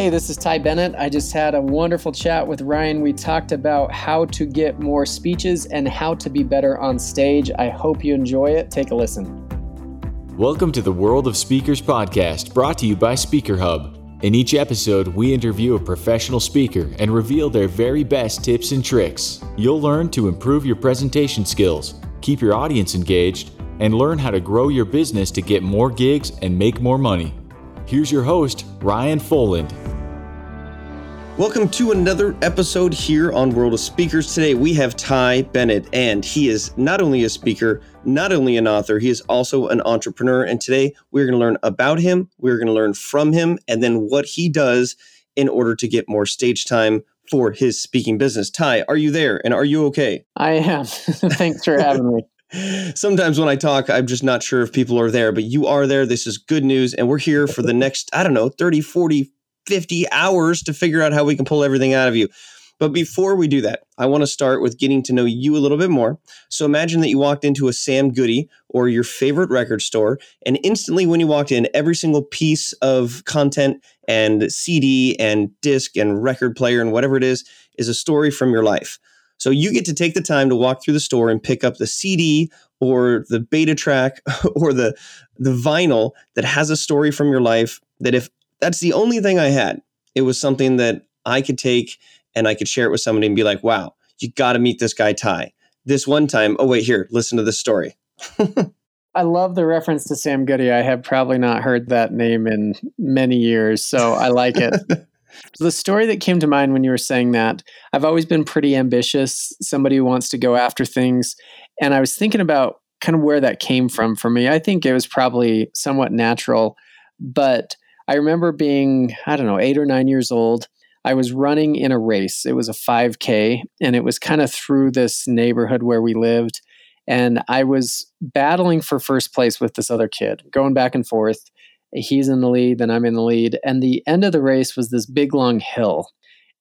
Hey, this is Ty Bennett. I just had a wonderful chat with Ryan. We talked about how to get more speeches and how to be better on stage. I hope you enjoy it. Take a listen. Welcome to the World of Speakers podcast, brought to you by SpeakerHub. In each episode, we interview a professional speaker and reveal their very best tips and tricks. You'll learn to improve your presentation skills, keep your audience engaged, and learn how to grow your business to get more gigs and make more money. Here's your host, Ryan Foland. Welcome to another episode here on World of Speakers. Today we have Ty Bennett, and he is not only a speaker, not only an author, he is also an entrepreneur. And today we're going to learn about him, we're going to learn from him, and then what he does in order to get more stage time for his speaking business. Ty, are you there and are you okay? I am. Thanks for having me. Sometimes when I talk, I'm just not sure if people are there, but you are there. This is good news. And we're here for the next, I don't know, 30, 40, 50 hours to figure out how we can pull everything out of you. But before we do that, I want to start with getting to know you a little bit more. So imagine that you walked into a Sam Goody or your favorite record store, and instantly when you walked in, every single piece of content and CD and disc and record player and whatever it is is a story from your life. So you get to take the time to walk through the store and pick up the CD or the beta track or the the vinyl that has a story from your life that if that's the only thing I had, it was something that I could take and I could share it with somebody and be like, "Wow, you got to meet this guy Ty." This one time, oh wait, here, listen to this story. I love the reference to Sam Goody. I have probably not heard that name in many years, so I like it. The story that came to mind when you were saying that, I've always been pretty ambitious, somebody who wants to go after things. And I was thinking about kind of where that came from for me. I think it was probably somewhat natural, but I remember being, I don't know, eight or nine years old. I was running in a race. It was a 5K, and it was kind of through this neighborhood where we lived. And I was battling for first place with this other kid, going back and forth he's in the lead, then I'm in the lead. And the end of the race was this big long hill.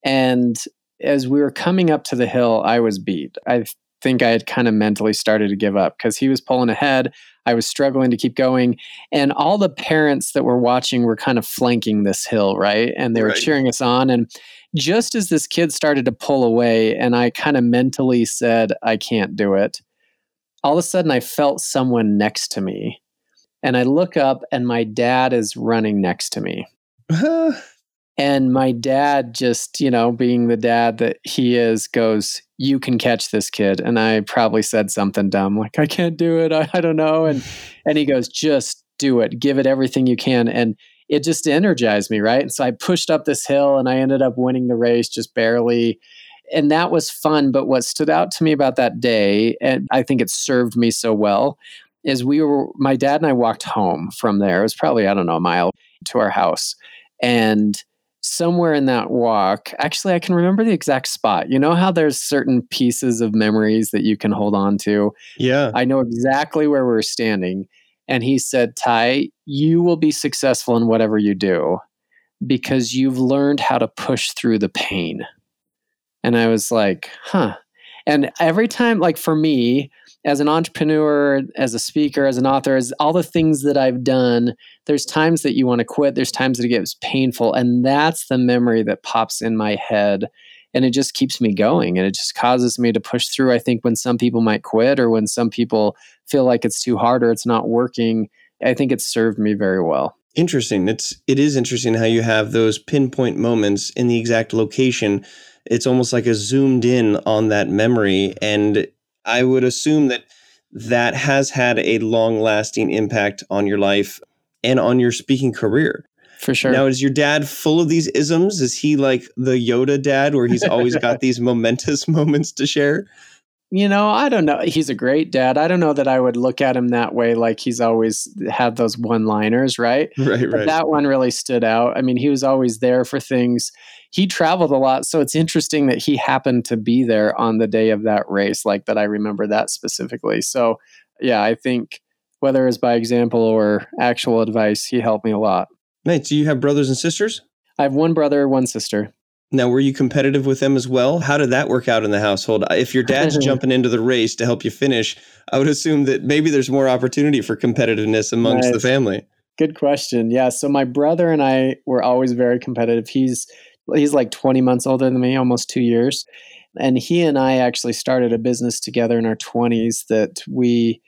And as we were coming up to the hill, I was beat. I think I had kind of mentally started to give up because he was pulling ahead. I was struggling to keep going. And all the parents that were watching were kind of flanking this hill, right? And they were right. cheering us on. And just as this kid started to pull away, and I kind of mentally said, I can't do it, all of a sudden I felt someone next to me and I look up and my dad is running next to me. Uh-huh. and my dad just, you know, being the dad that he is, goes, You can catch this kid. And I probably said something dumb, like, I can't do it. I, I don't know. And and he goes, just do it. Give it everything you can. And it just energized me, right? And so I pushed up this hill and I ended up winning the race just barely. And that was fun. But what stood out to me about that day, and I think it served me so well, is we were my dad and I walked home from there. It was probably I don't know a mile to our house, and somewhere in that walk, actually I can remember the exact spot. You know how there's certain pieces of memories that you can hold on to. Yeah, I know exactly where we are standing, and he said, "Ty, you will be successful in whatever you do." Because you've learned how to push through the pain. And I was like, huh. And every time, like for me, as an entrepreneur, as a speaker, as an author, as all the things that I've done, there's times that you want to quit, there's times that it gets painful. And that's the memory that pops in my head. And it just keeps me going and it just causes me to push through. I think when some people might quit or when some people feel like it's too hard or it's not working, I think it's served me very well. Interesting. It's it is interesting how you have those pinpoint moments in the exact location. It's almost like a zoomed in on that memory and I would assume that that has had a long lasting impact on your life and on your speaking career. For sure. Now, is your dad full of these isms? Is he like the Yoda dad where he's always got these momentous moments to share? You know, I don't know. He's a great dad. I don't know that I would look at him that way, like he's always had those one liners, right? Right, but right. That one really stood out. I mean, he was always there for things he traveled a lot. So it's interesting that he happened to be there on the day of that race, like that I remember that specifically. So yeah, I think whether it's by example or actual advice, he helped me a lot. Nice. Do you have brothers and sisters? I have one brother, one sister. Now, were you competitive with them as well? How did that work out in the household? If your dad's jumping into the race to help you finish, I would assume that maybe there's more opportunity for competitiveness amongst right. the family. Good question. Yeah. So my brother and I were always very competitive. He's he's like 20 months older than me, almost two years. And he and I actually started a business together in our 20s that we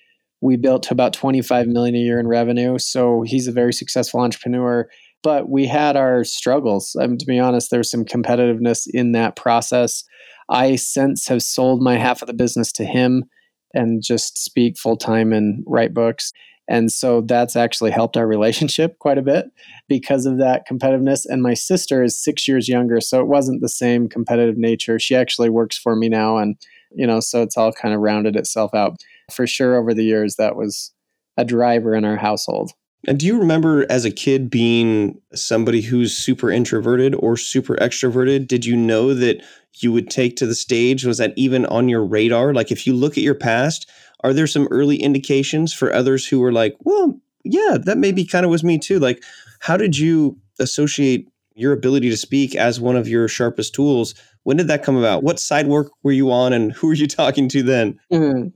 we built to about 25 million a year in revenue. So he's a very successful entrepreneur. But we had our struggles. Um, to be honest, there's some competitiveness in that process. I since have sold my half of the business to him and just speak full time and write books. And so that's actually helped our relationship quite a bit because of that competitiveness. And my sister is six years younger, so it wasn't the same competitive nature. She actually works for me now. And, you know, so it's all kind of rounded itself out. For sure, over the years, that was a driver in our household. And do you remember as a kid being somebody who's super introverted or super extroverted? Did you know that you would take to the stage? Was that even on your radar? Like, if you look at your past, are there some early indications for others who were like, well, yeah, that maybe kind of was me too? Like, how did you associate your ability to speak as one of your sharpest tools? When did that come about? What side work were you on and who were you talking to then? Mm-hmm.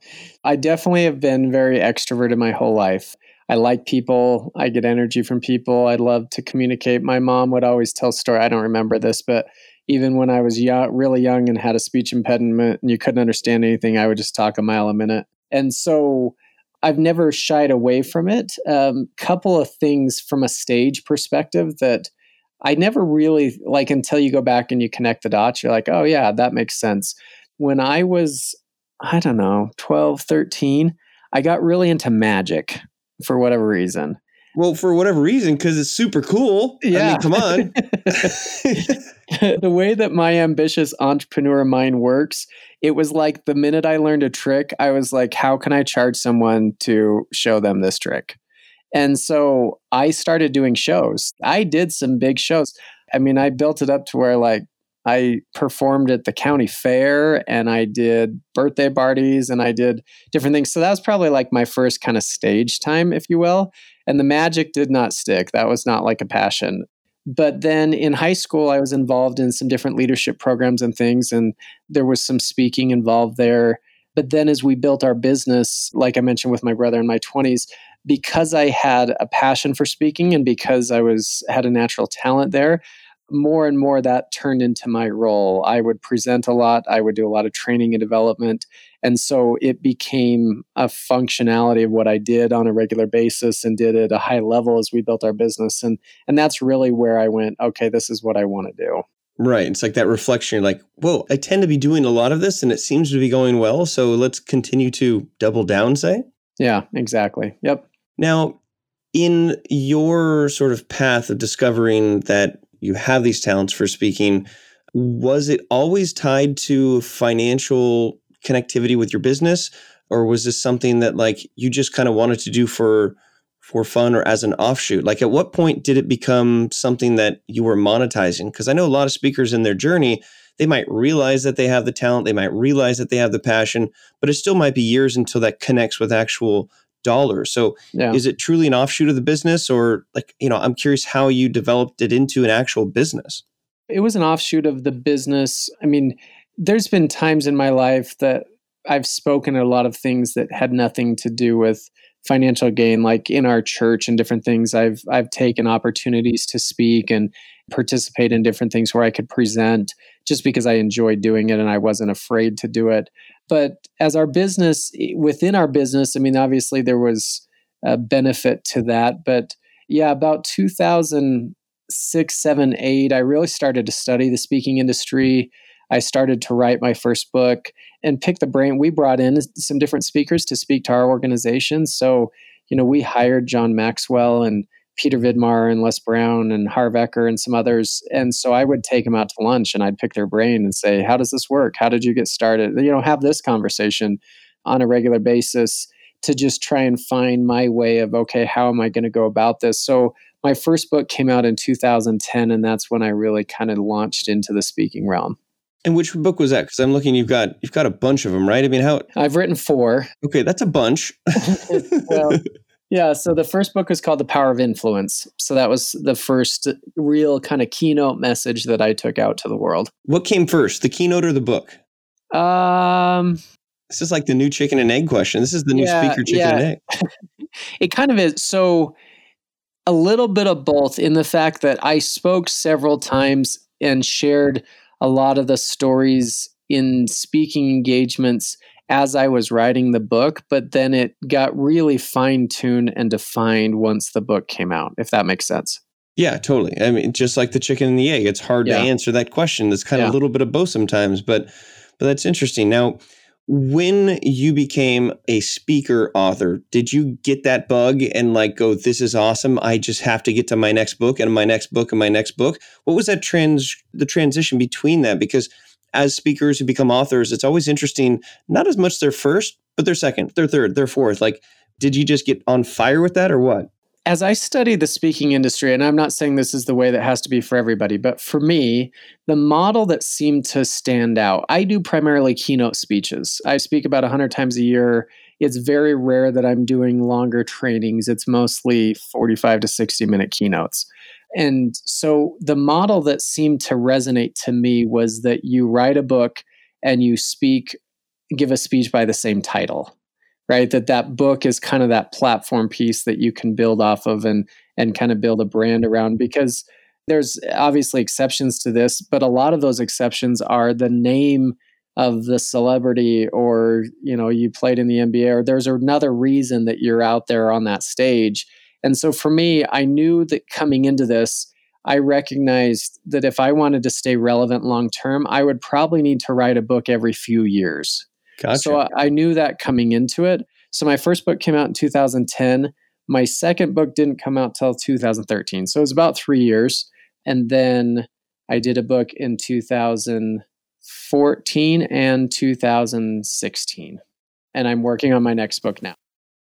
I definitely have been very extroverted my whole life. I like people. I get energy from people. I love to communicate. My mom would always tell story. I don't remember this, but even when I was really young and had a speech impediment and you couldn't understand anything, I would just talk a mile a minute. And so I've never shied away from it. A um, couple of things from a stage perspective that I never really like until you go back and you connect the dots, you're like, oh, yeah, that makes sense. When I was, I don't know, 12, 13, I got really into magic for whatever reason. Well, for whatever reason, because it's super cool. Yeah. I mean, come on. the way that my ambitious entrepreneur mind works, it was like the minute I learned a trick, I was like, how can I charge someone to show them this trick? And so I started doing shows. I did some big shows. I mean, I built it up to where like I performed at the county fair and I did birthday parties and I did different things. So that was probably like my first kind of stage time, if you will. And the magic did not stick. That was not like a passion. But then in high school, I was involved in some different leadership programs and things, and there was some speaking involved there. But then as we built our business, like I mentioned with my brother in my 20s, because I had a passion for speaking and because I was had a natural talent there, more and more that turned into my role. I would present a lot, I would do a lot of training and development. And so it became a functionality of what I did on a regular basis and did at a high level as we built our business. And and that's really where I went, okay, this is what I want to do. Right. It's like that reflection. You're like, whoa, I tend to be doing a lot of this and it seems to be going well. So let's continue to double down, say? Yeah, exactly. Yep. Now, in your sort of path of discovering that you have these talents for speaking. Was it always tied to financial connectivity with your business? Or was this something that like you just kind of wanted to do for for fun or as an offshoot? Like at what point did it become something that you were monetizing? Because I know a lot of speakers in their journey, they might realize that they have the talent, they might realize that they have the passion, but it still might be years until that connects with actual dollars. So yeah. is it truly an offshoot of the business or like, you know, I'm curious how you developed it into an actual business. It was an offshoot of the business. I mean, there's been times in my life that I've spoken at a lot of things that had nothing to do with financial gain like in our church and different things I've I've taken opportunities to speak and participate in different things where I could present just because I enjoyed doing it and I wasn't afraid to do it. But as our business, within our business, I mean, obviously there was a benefit to that. But yeah, about 2006, 7, 8, I really started to study the speaking industry. I started to write my first book and pick the brain. We brought in some different speakers to speak to our organization. So, you know, we hired John Maxwell and Peter Vidmar and Les Brown and Harv Eker and some others. And so I would take them out to lunch and I'd pick their brain and say, How does this work? How did you get started? You know, have this conversation on a regular basis to just try and find my way of, okay, how am I going to go about this? So my first book came out in 2010, and that's when I really kind of launched into the speaking realm. And which book was that? Because I'm looking, you've got you've got a bunch of them, right? I mean, how? I've written four. Okay, that's a bunch. well, yeah, so the first book was called The Power of Influence. So that was the first real kind of keynote message that I took out to the world. What came first, the keynote or the book? Um This is like the new chicken and egg question. This is the new yeah, speaker chicken yeah. and egg. it kind of is. So A little bit of both in the fact that I spoke several times and shared a lot of the stories in speaking engagements as I was writing the book, but then it got really fine tuned and defined once the book came out, if that makes sense. Yeah, totally. I mean, just like the chicken and the egg, it's hard yeah. to answer that question. It's kind of a little bit of both sometimes, but but that's interesting. Now, when you became a speaker author, did you get that bug and like go, "This is awesome! I just have to get to my next book and my next book and my next book"? What was that trans the transition between that? Because as speakers who become authors, it's always interesting, not as much their first, but their second, their third, their fourth. Like, did you just get on fire with that or what? As I study the speaking industry, and I'm not saying this is the way that has to be for everybody, but for me, the model that seemed to stand out, I do primarily keynote speeches. I speak about 100 times a year. It's very rare that I'm doing longer trainings. It's mostly 45 to 60 minute keynotes. And so the model that seemed to resonate to me was that you write a book and you speak, give a speech by the same title, right? That that book is kind of that platform piece that you can build off of and and kind of build a brand around because there's obviously exceptions to this, but a lot of those exceptions are the name of the celebrity or you know you played in the NBA or there's another reason that you're out there on that stage and so for me, I knew that coming into this, I recognized that if I wanted to stay relevant long term, I would probably need to write a book every few years. Gotcha. So I knew that coming into it. So my first book came out in 2010. My second book didn't come out till 2013. So it was about three years. And then I did a book in 2014 and 2016. And I'm working on my next book now.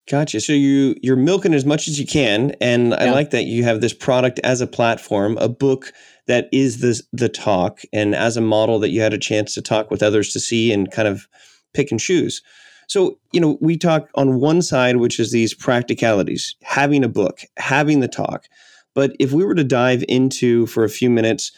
Gotcha. So you you're milking as much as you can, and yeah. I like that you have this product as a platform, a book that is the the talk, and as a model that you had a chance to talk with others to see and kind of pick and choose. So you know we talk on one side, which is these practicalities, having a book, having the talk. But if we were to dive into for a few minutes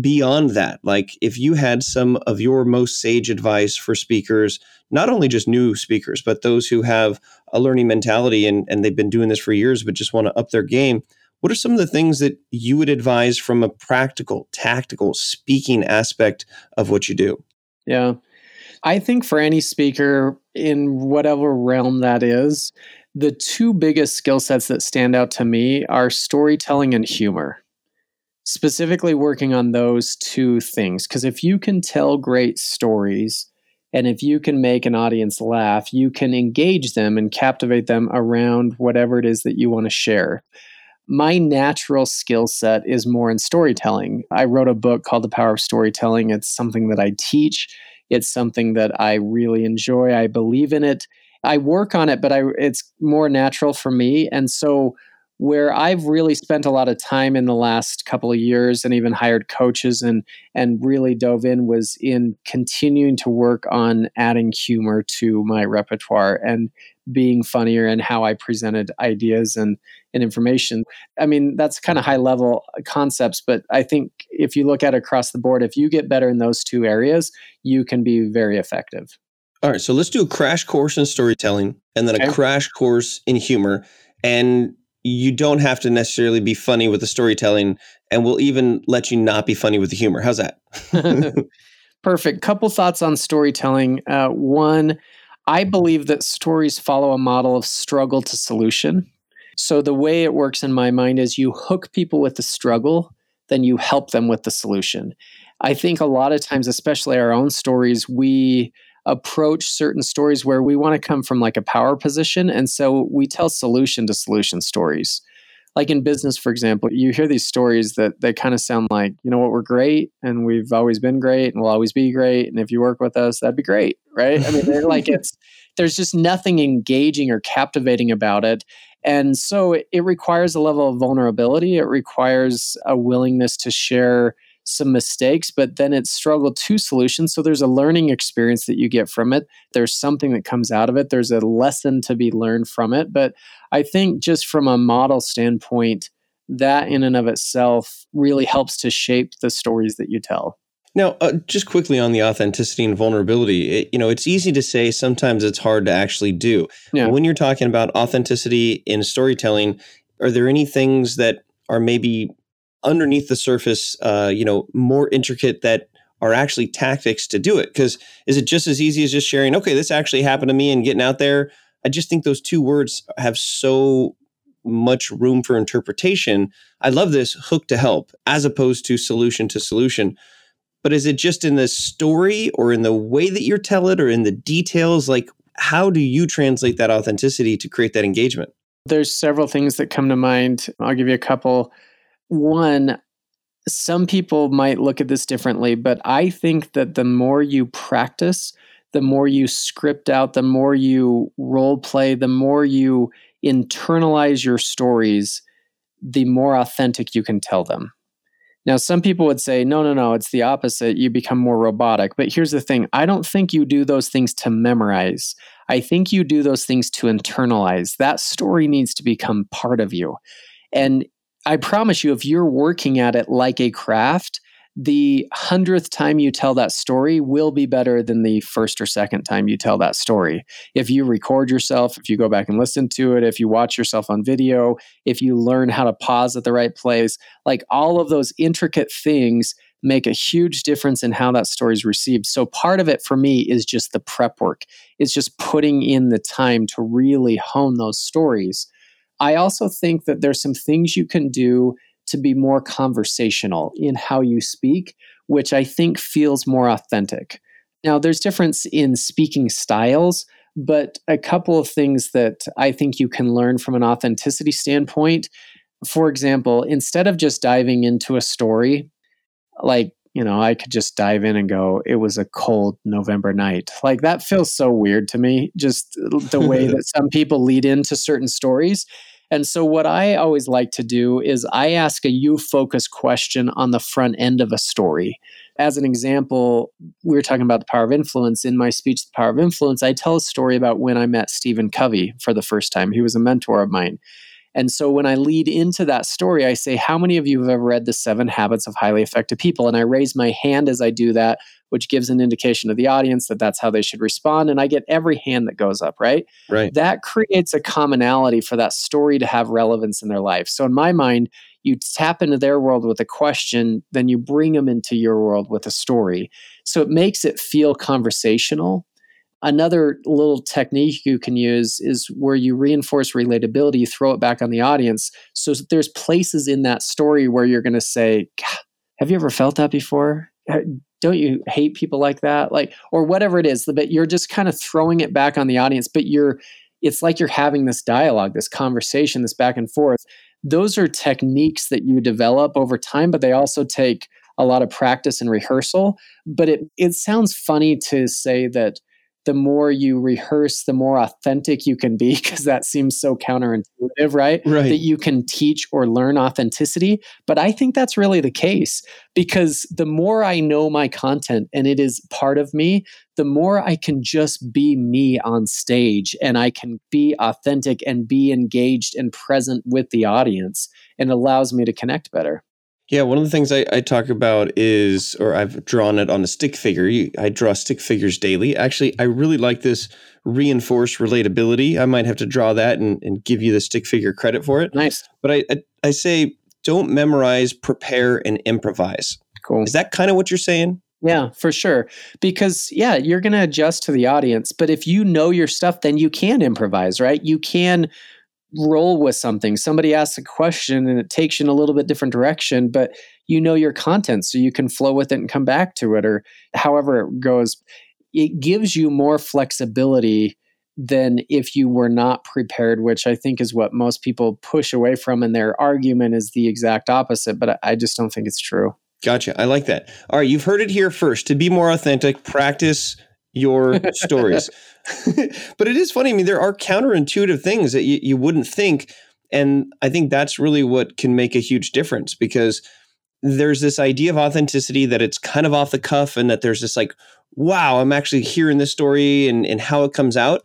beyond that, like if you had some of your most sage advice for speakers not only just new speakers, but those who have a learning mentality and, and they've been doing this for years, but just want to up their game. What are some of the things that you would advise from a practical, tactical speaking aspect of what you do? Yeah. I think for any speaker in whatever realm that is, the two biggest skill sets that stand out to me are storytelling and humor. Specifically, working on those two things. Because if you can tell great stories, and if you can make an audience laugh, you can engage them and captivate them around whatever it is that you want to share. My natural skill set is more in storytelling. I wrote a book called The Power of Storytelling. It's something that I teach, it's something that I really enjoy. I believe in it. I work on it, but I, it's more natural for me. And so where I've really spent a lot of time in the last couple of years and even hired coaches and and really dove in was in continuing to work on adding humor to my repertoire and being funnier and how I presented ideas and, and information. I mean, that's kind of high level uh, concepts, but I think if you look at it across the board, if you get better in those two areas, you can be very effective. All right, so let's do a crash course in storytelling and then okay. a crash course in humor. And you don't have to necessarily be funny with the storytelling and we'll even let you not be funny with the humor. How's that? Perfect. Couple thoughts on storytelling. Uh, one i believe that stories follow a model of struggle to solution. So the way it works in my mind is you hook people with the struggle then you help them with the solution. I think a lot of times especially our own stories we approach certain stories where we want to come from like a power position. And so we tell solution to solution stories. Like in business, for example, you hear these stories that they kind of sound like, you know what, we're great and we've always been great and we'll always be great. And if you work with us, that'd be great. Right. I mean, they're like, it's, there's just nothing engaging or captivating about it. And so it, it requires a level of vulnerability. It requires a willingness to share some mistakes, but then it's struggle to solution. So there's a learning experience that you get from it. There's something that comes out of it. There's a lesson to be learned from it. But I think just from a model standpoint, that in and of itself really helps to shape the stories that you tell. Now, uh, just quickly on the authenticity and vulnerability, it, you know, it's easy to say. Sometimes it's hard to actually do. Yeah. When you're talking about authenticity in storytelling, Are there any things that are maybe underneath the surface, uh, you know, more intricate that are actually tactics to do it? Because is it just as easy as just sharing, okay, this actually happened to me and getting out there? I just think those two words have so much room for interpretation. I love this hook to help as opposed to solution to solution. But is it just in the story or in the way that you tell it or in the details? Like, how do you translate that authenticity to create that engagement? There's several things that come to mind. I'll give you a couple. One, some people might look at this differently, but I think that the more you practice, the more you script out, the more you role play, the more you internalize your stories, the more authentic you can tell them. Now, some people would say, no, no, no, it's the opposite. You become more robotic. But here's the thing I don't think you do those things to memorize. I think you do those things to internalize. That story needs to become part of you. And I promise you, if you're working at it like a craft, the hundredth time you tell that story will be better than the first or second time you tell that story. If you record yourself, if you go back and listen to it, if you watch yourself on video, if you learn how to pause at the right place, like all of those intricate things make a huge difference in how that story is received. So part of it for me is just the prep work. It's just putting in the time to really hone those stories. I also think that there's some things you can do to be more conversational in how you speak, which I think feels more authentic. Now, there's difference in speaking styles, but a couple of things that I think you can learn from an authenticity standpoint. For example, instead of just diving into a story, like, you know, I could just dive in and go, it was a cold November night. Like, that feels so weird to me, just the way that some people lead into certain stories. And so, what I always like to do is I ask a you focused question on the front end of a story. As an example, we were talking about the power of influence. In my speech, The Power of Influence, I tell a story about when I met Stephen Covey for the first time. He was a mentor of mine. And so when I lead into that story, I say, How many of you have ever read The Seven Habits of Highly Effective People? And I raise my hand as I do that, which gives an indication to the audience that that's how they should respond. And I get every hand that goes up, right? Right. That creates a commonality for that story to have relevance in their life. So in my mind, you tap into their world with a question, then you bring them into your world with a story. So it makes it feel conversational Another little technique you can use is where you reinforce relatability, you throw it back on the audience. So there's places in that story where you're going to say, Have you ever felt that before? Don't you hate people like that? Like, or whatever it is, but you're just kind of throwing it back on the audience, but you're, it's like you're having this dialogue, this conversation, this back and forth. Those are techniques that you develop over time, but they also take a lot of practice and rehearsal. But it, it sounds funny to say that the more you rehearse, the more authentic you can be, because that seems so counterintuitive, right? Right. That you can teach or learn authenticity. But I think that's really the case because the more I know my content and it is part of me, the more I can just be me on stage and I can be authentic and be engaged and present with the audience and allows me to connect better. Yeah, one of the things I, I, talk about is, or I've drawn it on a stick figure. I draw stick figures daily. Actually, I really like this reinforced relatability. I might have to draw that and, and give you the stick figure credit for it. Nice. But I, I, I say don't memorize, prepare, and improvise. Cool. Is that kind of what you're saying? Yeah, for sure. Because, yeah, you're going to adjust to the audience. But if you know your stuff, then you can improvise, right? You can roll with something. Somebody asks a question and it takes you in a little bit different direction, but you know your content so you can flow with it and come back to it or however it goes. It gives you more flexibility than if you were not prepared, which I think is what most people push away from. And their argument is the exact opposite, but I just don't think it's true. Gotcha. I like that. All right. You've heard it here first. To be more authentic, practice your stories. but it is funny. I mean, there are counterintuitive things that you, you wouldn't think. And I think that's really what can make a huge difference because there's this idea of authenticity that it's kind of off the cuff and that there's this like, wow, I'm actually hearing this story and, and how it comes out.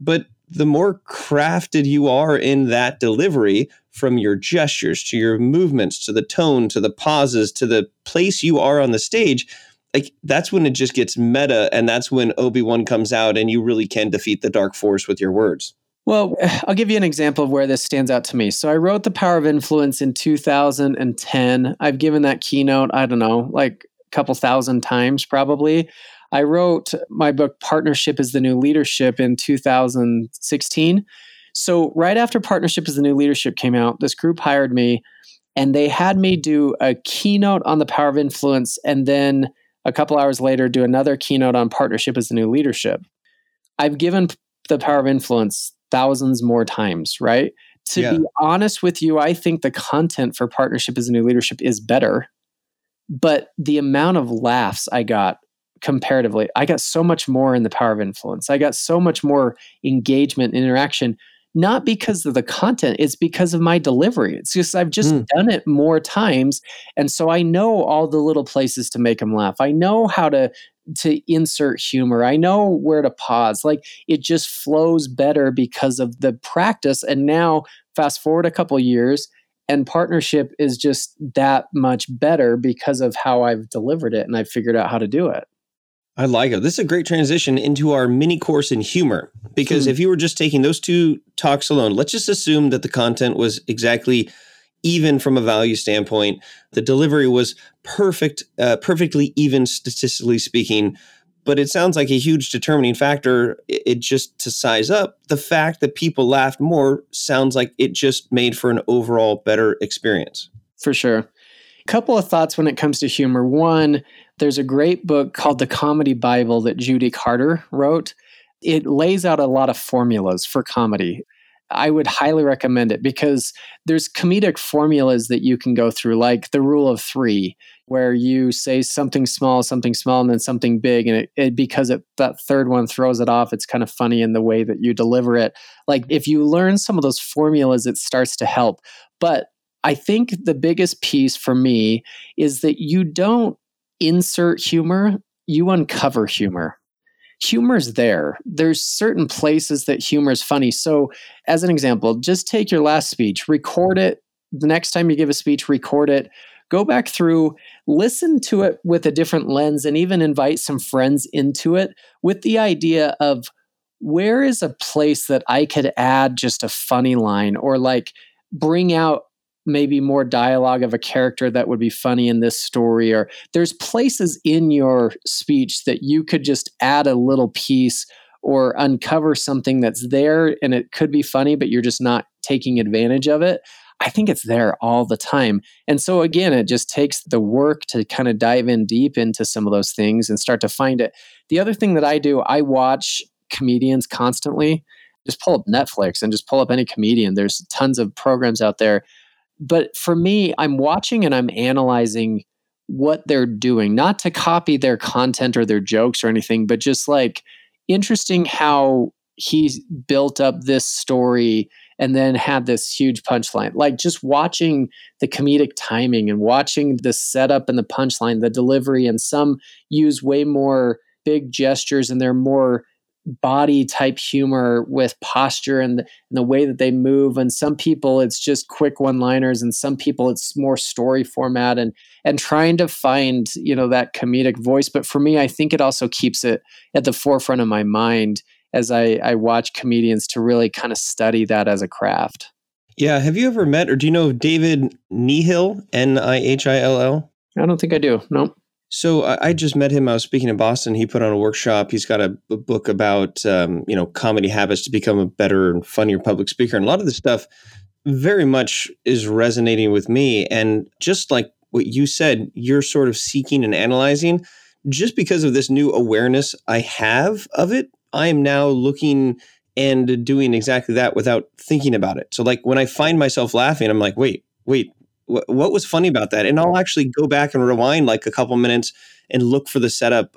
But the more crafted you are in that delivery, from your gestures to your movements to the tone to the pauses to the place you are on the stage, like that's when it just gets meta and that's when obi-wan comes out and you really can defeat the dark force with your words Well, I'll give you an example of where this stands out to me. So I wrote The Power of Influence in 2010. I've given that keynote, I don't know, like a couple thousand times probably. I wrote my book Partnership is the New Leadership in 2016. So right after Partnership is the New Leadership came out, this group hired me and they had me do a keynote on the power of influence and then a couple hours later do another keynote on partnership as the new leadership. I've given the power of influence thousands more times right? To yeah. be honest with you i think the content for partnership as a new leadership is better but the amount of laughs i got comparatively i got so much more in the power of influence. I got so much more engagement interaction not because of the content it's because of my delivery. It's just i've just mm. done it more times and so i know all the little places to make them laugh. I know how to to insert humor. I know where to pause. Like it just flows better because of the practice and now fast forward a couple years and partnership is just that much better because of how i've delivered it and i've figured out how to do it I like it. This is a great transition into our mini course in humor. Because hmm. if you were just taking those two talks alone, let's just assume that the content was exactly even from a value standpoint. The delivery was perfect, uh, perfectly even statistically speaking. But it sounds like a huge determining factor. It, it just to size up the fact that people laughed more sounds like it just made for an overall better experience. For sure. Couple of thoughts when it comes to humor. One, there's a great book called The Comedy Bible that Judy Carter wrote. It lays out a lot of formulas for comedy. I would highly recommend it because there's comedic formulas that you can go through, like the rule of three, where you say something small, something small, and then something big. And it, it because it, that third one throws it off, it's kind of funny in the way that you deliver it. Like if you learn some of those formulas, it starts to help. But I think the biggest piece for me is that you don't insert humor, you uncover humor. Humor's there. There's certain places that humor is funny. So, as an example, just take your last speech, record it. The next time you give a speech, record it. Go back through, listen to it with a different lens, and even invite some friends into it with the idea of where is a place that I could add just a funny line or like bring out maybe more dialogue of a character that would be funny in this story or there's places in your speech that you could just add a little piece or uncover something that's there and it could be funny but you're just not taking advantage of it. I think it's there all the time. And so again it just takes the work to kind of dive in deep into some of those things and start to find it. The other thing that i do i watch comedians constantly. Just pull up netflix and just pull up any comedian. There's tons of programs out there but for me, I'm watching and I'm analyzing what they're doing, not to copy their content or their jokes or anything, but just like interesting how he built up this story and then had this huge punchline. Like just watching the comedic timing and watching the setup and the punchline, the delivery, and some use way more big gestures and they're more body type humor with posture and the, and the, way that they move. And some people it's just quick one liners and some people it's more story format and and trying to find you know that comedic voice. But for me i think it also keeps it at the forefront of my mind as i i watch comedians to really kind of study that as a craft. Yeah have you ever met or do you know david nihill n-i-h-i-l-l i don't think i do. No so I, just met him. I was speaking in Boston. He put on a workshop. He's got a, book about um, you know comedy habits to become a better and funnier public speaker. And a lot of this stuff very much is resonating with me. And just like what you said, you're sort of seeking and analyzing. Just because of this new awareness I have of it, I am now looking and doing exactly that without thinking about it. So like when I find myself laughing, I'm like, wait, wait, what, was funny about that? And I'll actually go back and rewind like a couple minutes and look for the setup.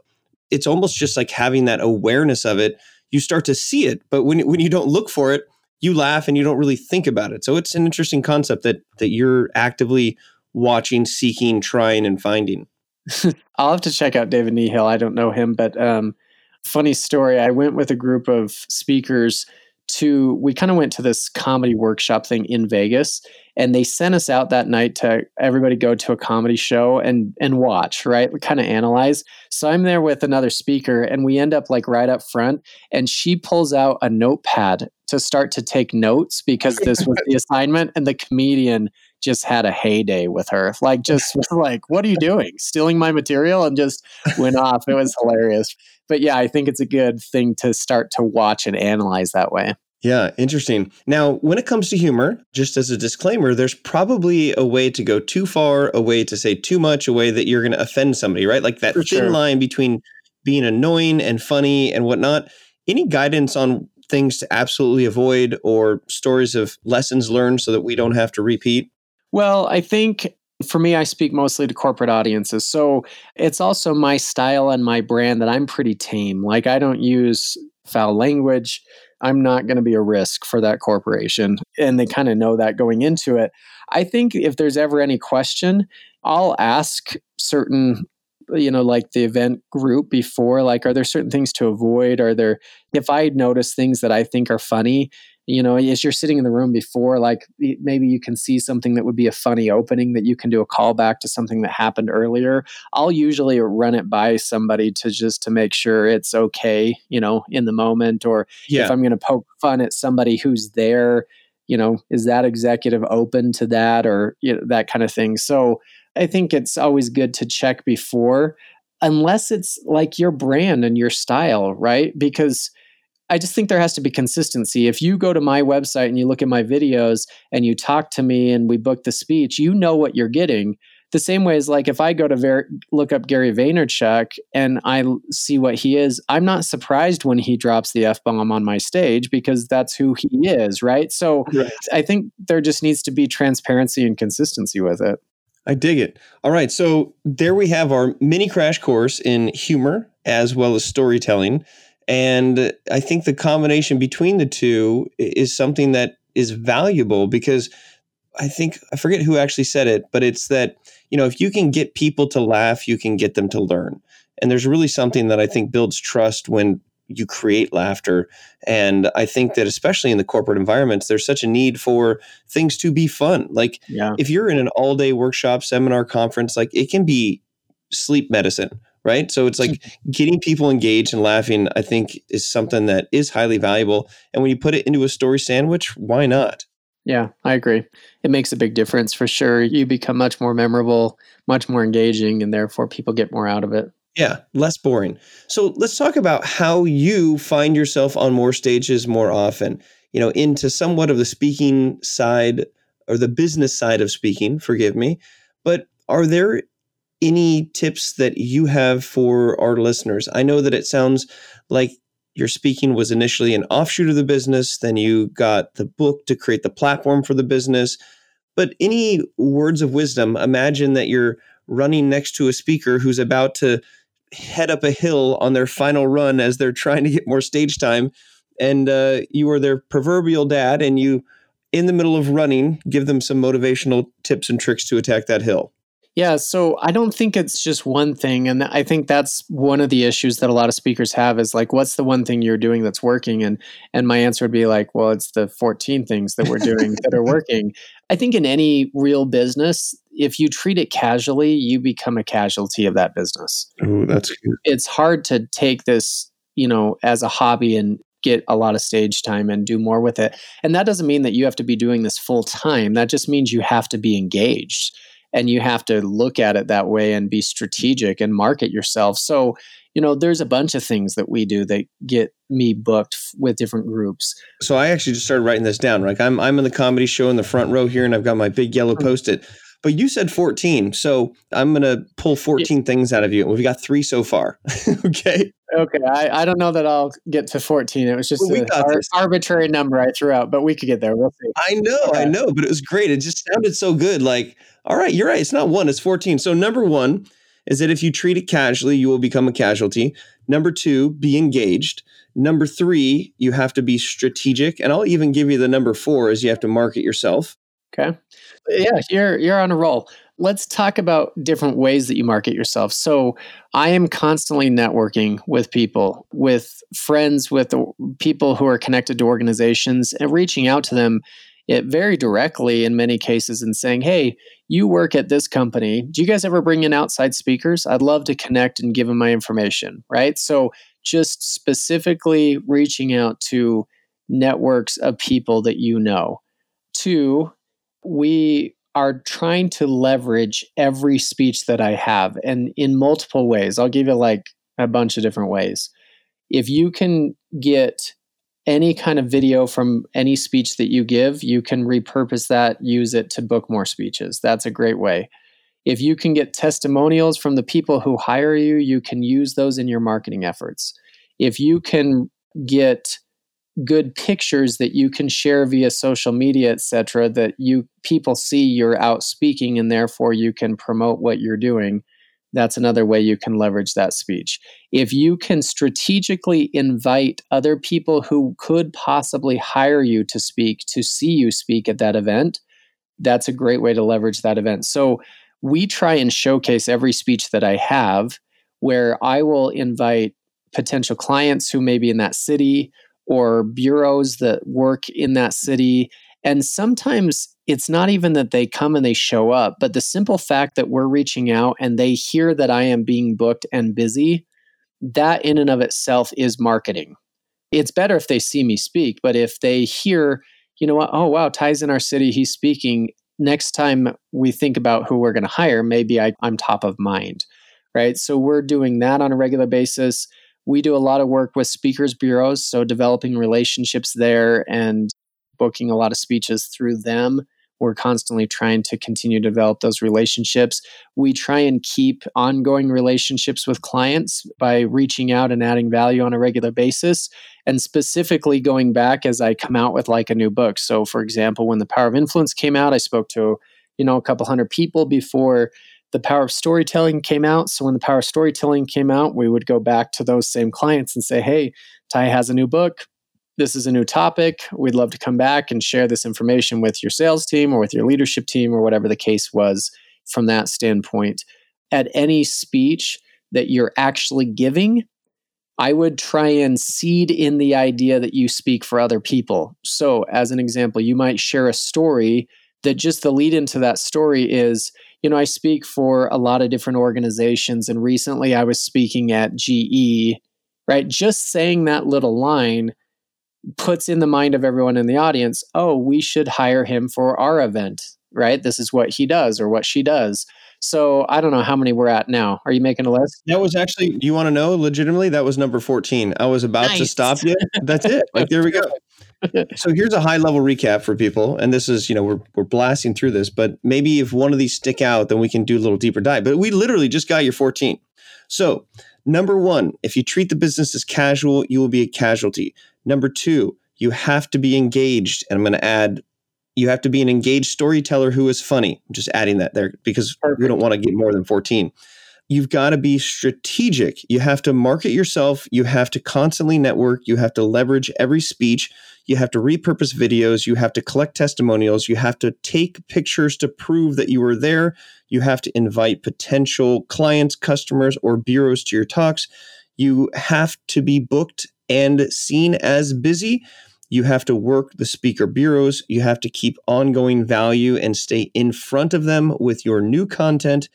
It's almost just like having that awareness of it. You start to see it, but when when you don't look for it, you laugh and you don't really think about it. So it's an interesting concept that that you're actively watching, seeking, trying, and finding. I'll have to check out David Nihill. I don't know him, but um, funny story. I went with a group of speakers to we kind of went to this comedy workshop thing in Vegas and they sent us out that night to everybody go to a comedy show and and watch right? Kind of analyze. So i'm there with another speaker and we end up like right up front and she pulls out a notepad to start to take notes because this was the assignment and the comedian just had a heyday with her. Like just like, what are you doing? Stealing my material and just went off. It was hilarious. But yeah, I think it's a good thing to start to watch and analyze that way. Yeah, interesting. Now, when it comes to humor, just as a disclaimer, there's probably a way to go too far, a way to say too much, a way that you're going to offend somebody, right? Like that For thin sure. line between being annoying and funny and whatnot. Any guidance on things to absolutely avoid or stories of lessons learned so that we don't have to repeat? Well, I think for me, I speak mostly to corporate audiences. So it's also my style and my brand that I'm pretty tame. Like, I don't use foul language. I'm not going to be a risk for that corporation. And they kind of know that going into it. I think if there's ever any question, I'll ask certain you know like the event group before like are there certain things to avoid are there if i notice things that i think are funny you know as you're sitting in the room before like maybe you can see something that would be a funny opening that you can do a callback to something that happened earlier. I'll usually run it by somebody to just to make sure it's okay you know in the moment or yeah. if i'm going to poke fun at somebody who's there you know is that executive open to that or you know, that kind of thing. So i think it's always good to check before unless it's like your brand and your style right? Because I just think there has to be consistency. If you go to my website and you look at my videos and you talk to me and we book the speech, you know what you're getting. The same way as like if I go to ver- look up Gary Vaynerchuk and I see what he is, I'm not surprised when he drops the f bomb on my stage because that's who he is, right? So right. I think there just needs to be transparency and consistency with it. I dig it. All right, so there we have our mini crash course in humor as well as storytelling. And I think the combination between the two is something that is valuable because I think, I forget who actually said it, but it's that, you know, if you can get people to laugh, you can get them to learn. And there's really something that I think builds trust when you create laughter. And I think that especially in the corporate environments, there's such a need for things to be fun. Like yeah. if you're in an all day workshop, seminar, conference, like it can be sleep medicine right? So it's like getting people engaged and laughing, I think, is something that is highly valuable. And when you put it into a story sandwich, why not? Yeah, I agree. It makes a big difference for sure. You become much more memorable, much more engaging, and therefore people get more out of it. Yeah, less boring. So let's talk about how you find yourself on more stages more often, you know, into somewhat of the speaking side or the business side of speaking, forgive me. But are there any tips that you have for our listeners? I know that it sounds like your speaking was initially an offshoot of the business, then you got the book to create the platform for the business. But any words of wisdom? Imagine that you're running next to a speaker who's about to head up a hill on their final run as they're trying to get more stage time. And uh, you are their proverbial dad, and you, in the middle of running, give them some motivational tips and tricks to attack that hill. Yeah, so I don't think it's just one thing. And I think that's one of the issues that a lot of speakers have is like, what's the one thing you're doing that's working? And and my answer would be like, well, it's the 14 things that we're doing that are working. I think in any real business, if you treat it casually, you become a casualty of that business. Oh, that's good. It's hard to take this, you know, as a hobby and get a lot of stage time and do more with it. And that doesn't mean that you have to be doing this full time. That just means you have to be engaged and you have to look at it that way and be strategic and market yourself. So you know there's a bunch of things that we do that get me booked f- with different groups. So i actually just started writing this down like i'm i'm in the comedy show in the front row here and i've got my big yellow mm-hmm. post-it but you said 14 so i'm going to pull 14 yeah. things out of you we've got three so far okay okay I, I don't know that i'll get to 14 it was just well, an arbitrary number i threw out but we could get there we'll see i know yeah. i uh, know but it was great it just sounded so good like all right, you're right. It's not one, it's 14. So, number one is that if you treat it casually, you will become a casualty. Number two, be engaged. Number three, you have to be strategic. And I'll even give you the number four is you have to market yourself. Okay. Yeah, you're you're on a roll. Let's talk about different ways that you market yourself. So, I am constantly networking with people, with friends, with people who are connected to organizations and reaching out to them it very directly in many cases and saying, Hey, you work at this company. Do you guys ever bring in outside speakers? I'd love to connect and give them my information, right? So just specifically reaching out to networks of people that you know. Two, we are trying to leverage every speech that I have and in multiple ways. I'll give you like a bunch of different ways. If you can get any kind of video from any speech that you give, you can repurpose that, use it to book more speeches. That's a great way. If you can get testimonials from the people who hire you, you can use those in your marketing efforts. If you can get good pictures that you can share via social media etc that you people see you're out speaking and therefore you can promote what you're doing that's another way you can leverage that speech. If you can strategically invite other people who could possibly hire you to speak to see you speak at that event, that's a great way to leverage that event. So we try and showcase every speech that I have where I will invite potential clients who may be in that city or bureaus that work in that city. And sometimes it's not even that they come and they show up, but the simple fact that we're reaching out and they hear that I am being booked and busy, that in and of itself is marketing. It's better if they see me speak, but if they hear, you know what, oh, wow, Ty's in our city, he's speaking. Next time we think about who we're going to hire, maybe I, I'm top of mind, right? So we're doing that on a regular basis. We do a lot of work with speakers bureaus, so developing relationships there and booking a lot of speeches through them we're constantly trying to continue to develop those relationships. We try and keep ongoing relationships with clients by reaching out and adding value on a regular basis. And specifically going back as I come out with like a new book. So, for example, when The Power of Influence came out, I spoke to, you know, a couple hundred people before the power of storytelling came out. So when the power of storytelling came out, we would go back to those same clients and say, Hey, Ty has a new book this is a new topic. We'd love to come back and share this information with your sales team or with your leadership team or whatever the case was from that standpoint. At any speech that you're actually giving, I would try and seed in the idea that you speak for other people. So, as an example, you might share a story that just the lead into that story is you know, I speak for a lot of different organizations, and recently I was speaking at GE, right? Just saying that little line puts in the mind of everyone in the audience, oh, we should hire him for our event, right? This is what he does or what she does. So I don't know how many we're at now. Are you making a list? That was actually, you want to know legitimately? That was number 14. I was about nice. to stop you. That's it. Like, there we go. so here's a high level recap for people. And this is, you know, we're, we're blasting through this, but maybe if one of these stick out, then we can do a little deeper dive. But we literally just got your 14. So, number one, if you treat the business as casual, you will be a casualty. Number two, you have to be engaged. And I'm going to add, you have to be an engaged storyteller who is funny. I'm just adding that there because Perfect. we don't want to get more than 14. You've got to be strategic. You have to market yourself. You have to constantly network. You have to leverage every speech. You have to repurpose videos. You have to collect testimonials. You have to take pictures to prove that you were there. You have to invite potential clients, customers, or bureaus to your talks. You have to be booked and seen as busy, you have to work the speaker bureaus. You have to keep ongoing value and stay in front of them with your new content.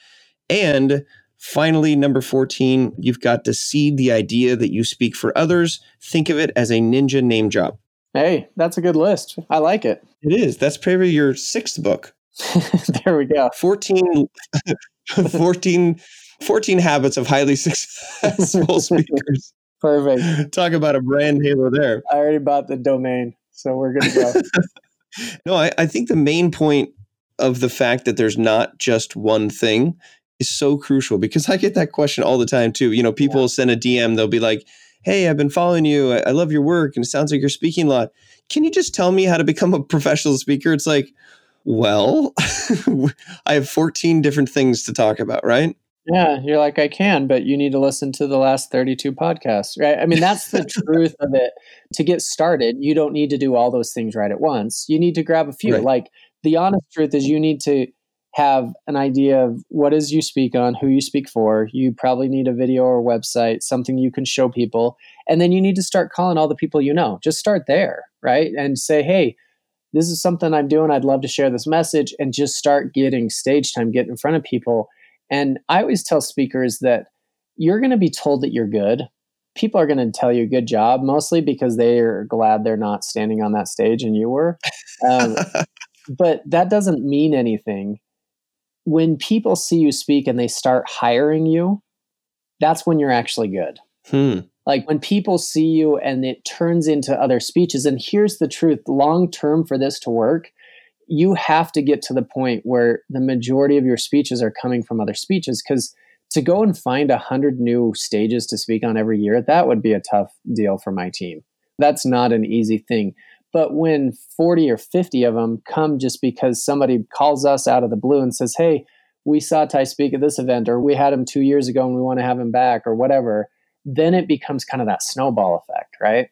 And finally, number 14, you've got to seed the idea that you speak for others. Think of it as a ninja name job. Hey, that's a good list. I like it. It is. That's probably your sixth book. there we go. 14, 14, 14 habits of highly successful speakers. Perfect. Talk about a brand halo there. I already bought the domain, so we're good to go. no, I, I think the main point of the fact that there's not just one thing is so crucial because I get that question all the time too. You know, people yeah. send a DM, they'll be like, Hey, I've been following you. I, I love your work and it sounds like you're speaking a lot. Can you just tell me how to become a professional speaker? It's like, well, I have 14 different things to talk about, right? Yeah, you're like, I can, but you need to listen to the last 32 podcasts, right? I mean, that's the truth of it. To get started, you don't need to do all those things right at once. You need to grab a few. Right. Like, the honest truth is, you need to have an idea of what is you speak on, who you speak for. You probably need a video or website, something you can show people. And then you need to start calling all the people you know. Just start there, right? And say, hey, this is something I'm doing. I'd love to share this message and just start getting stage time, get in front of people and I always tell speakers that you're going to be told that you're good. people are going to tell you good job mostly because they are glad they're not standing on that stage and you were. Um, but that doesn't mean anything. When people see you speak and they start hiring you, that's when you're actually good. Hmm. Like when people see you and it turns into other speeches. And here's the truth long term for this to work, you have to get to the point where the majority of your speeches are coming from other speeches because to go and find a hundred new stages to speak on every year, that would be a tough deal for my team. That's not an easy thing. But when 40 or 50 of them come just because somebody calls us out of the blue and says, Hey, we saw Ty speak at this event, or we had him two years ago and we want to have him back, or whatever, then it becomes kind of that snowball effect, right?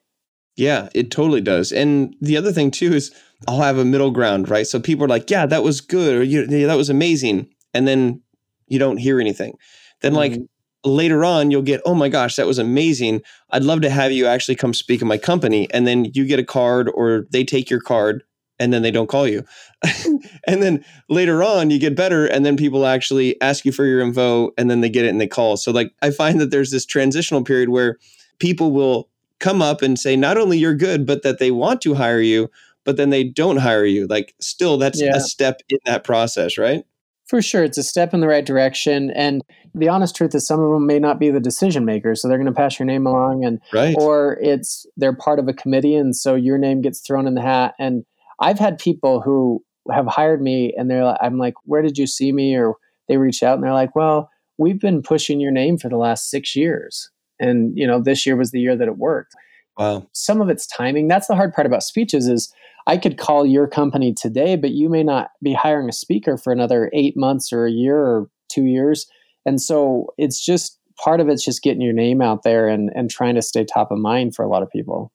Yeah, it totally does. And the other thing too is I'll have a middle ground, right? So people are like, "Yeah, that was good," or "Yeah, that was amazing," and then you don't hear anything. Then, like mm-hmm. Later on, you'll get, "Oh my gosh, that was amazing! I'd love to have you actually come speak in my company." And then you get a card, or they take your card, and then they don't call you. and then later on, you get better, and then people actually ask you for your info, and then they get it and they call. So, like, I find that there's this transitional period where people will come up and say not only you're good, but that they want to hire you, but then they don't hire you. Like, still, that's yeah. a step in that process, right? For sure, it's a step in the right direction. And the honest truth is, some of them may not be the decision makers, so they're going to pass your name along, and right. or it's they're part of a committee, and so your name gets thrown in the hat. And I've had people who have hired me, and they're like, I'm like, where did you see me? Or they reach out and they're like, well, we've been pushing your name for the last six years and you know this year was the year that it worked wow some of it's timing that's the hard part about speeches is i could call your company today but you may not be hiring a speaker for another eight months or a year or two years and so it's just part of it's just getting your name out there and and trying to stay top of mind for a lot of people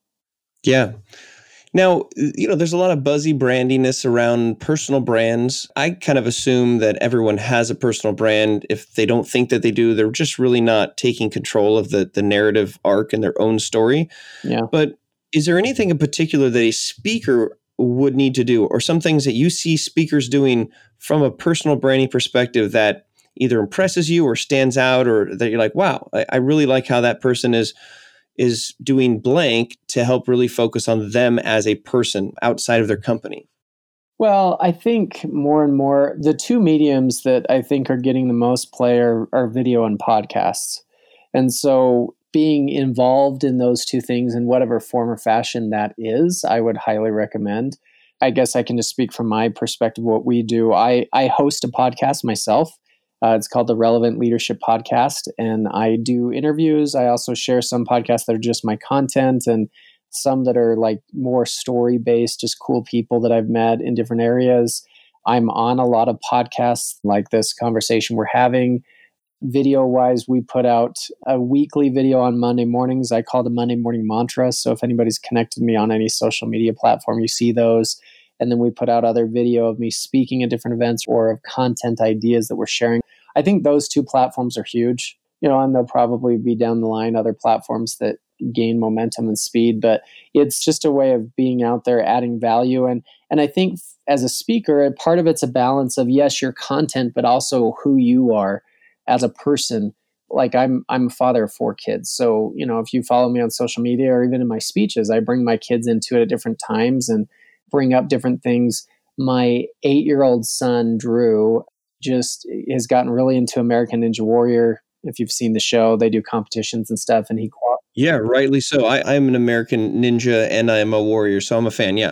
yeah now, you know, there's a lot of buzzy brandiness around personal brands. I kind of assume that everyone has a personal brand. If they don't think that they do, they're just really not taking control of the the narrative arc in their own story. Yeah. But is there anything in particular that a speaker would need to do or some things that you see speakers doing from a personal branding perspective that either impresses you or stands out or that you're like, wow, I, I really like how that person is is doing blank to help really focus on them as a person outside of their company? Well, I think more and more the two mediums that I think are getting the most play are, are video and podcasts. And so being involved in those two things in whatever form or fashion that is, I would highly recommend. I guess I can just speak from my perspective what we do. I, I host a podcast myself uh, it's called the Relevant Leadership Podcast, and I do interviews. I also share some podcasts that are just my content, and some that are like more story based, just cool people that I've met in different areas. I'm on a lot of podcasts like this conversation we're having. Video wise, we put out a weekly video on Monday mornings. I call the Monday morning mantra. So if anybody's connected me on any social media platform, you see those. And then we put out other video of me speaking at different events or of content ideas that we're sharing. I think those two platforms are huge, you know, and there'll probably be down the line other platforms that gain momentum and speed, but it's just a way of being out there adding value. And, and I think as a speaker, part of it's a balance of yes, your content, but also who you are as a person like I'm I'm a father of four kids. So, you know, if you follow me on social media or even in my speeches, I bring my kids into it at different times and bring up different things. My eight year old son, Drew, just eh, has gotten really into American Ninja Warrior. If you've seen the show, they do competitions and stuff, and he. Yeah, rightly so. I, I'm an American Ninja and I am a warrior, so I'm a fan. Yeah.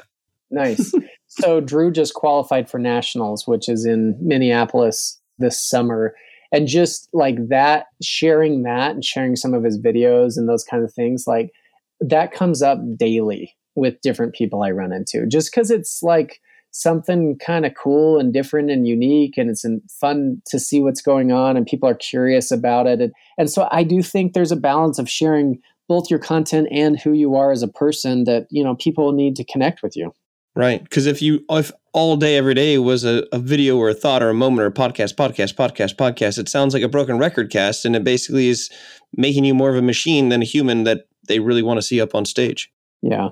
Nice. so Drew just qualified for nationals, which is in Minneapolis this summer. And just like that, sharing that and sharing some of his videos and those kind of things, like that comes up daily with different people I run into just because it's like something kind of cool and different and unique and it's um, fun to see what's going on and people are curious about it. And, and so I do think there's a balance of sharing both your content and who you are as a person that, you know, people need to connect with you. Right. Because if you, if all day, every day was a, a video or a thought or a moment or a podcast, podcast, podcast, podcast, it sounds like a broken record cast. And it basically is making you more of a machine than a human that they really want to see up on stage. Yeah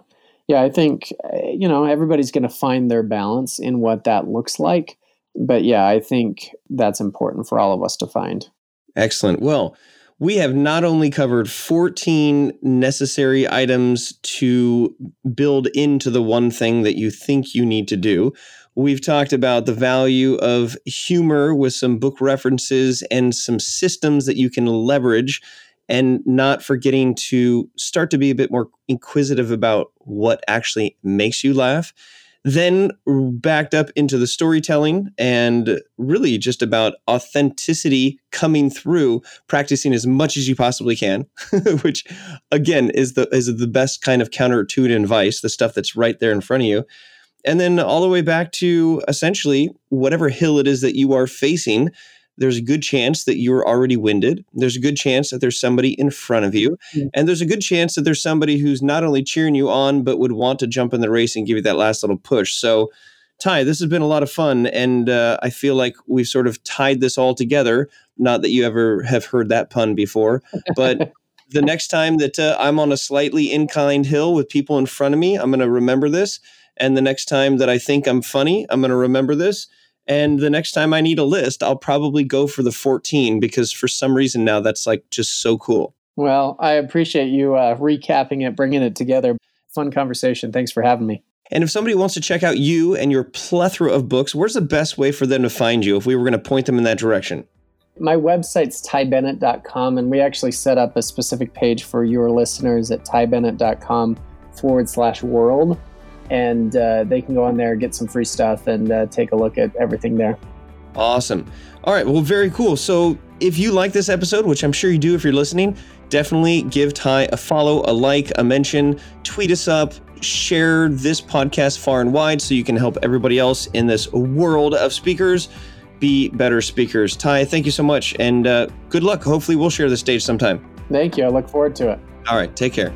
yeah, I think you know everybody's going to find their balance in what that looks like. But yeah, I think that's important for all of us to find. Excellent. Well, we have not only covered 14 necessary items to build into the one thing that you think you need to do. We've talked about the value of humor with some book references and some systems that you can leverage, and not forgetting to start to be a bit more inquisitive about what actually makes you laugh then backed up into the storytelling and really just about authenticity coming through practicing as much as you possibly can which again is the is the best kind of counter to advice the stuff that's right there in front of you. And then all the way back to essentially whatever hill it is that you are facing there's a good chance that you're already winded. There's a good chance that there's somebody in front of you. Mm-hmm. And there's a good chance that there's somebody who's not only cheering you on, but would want to jump in the race and give you that last little push. So, Ty, this has been a lot of fun. And uh, I feel like we've sort of tied this all together. Not that you ever have heard that pun before, but. the next time that uh, I'm on a slightly inclined hill with people in front of me, I'm going to remember this. And the next time that I think I'm funny, I'm going to remember this. And the next time I need a list, I'll probably go for the 14 because for some reason now that's like just so cool. Well, I appreciate you uh, recapping it, bringing it together. Fun conversation. Thanks for having me. And if somebody wants to check out you and your plethora of books, where's the best way for them to find you if we were going to point them in that direction? My website's tybennett.com, and we actually set up a specific page for your listeners at tybennett.com forward slash world and uh, they can go on there, get some free stuff, and uh, take a look at everything there. Awesome. All right. Well, very cool. So, if you like this episode, which I'm sure you do if you're listening, definitely give Ty a follow, a like, a mention, tweet us up, share this podcast far and wide so you can help everybody else in this world of speakers be better speakers. Ty, thank you so much and uh, good luck. Hopefully, we'll share the stage sometime. Thank you. I look forward to it. All right. Take care.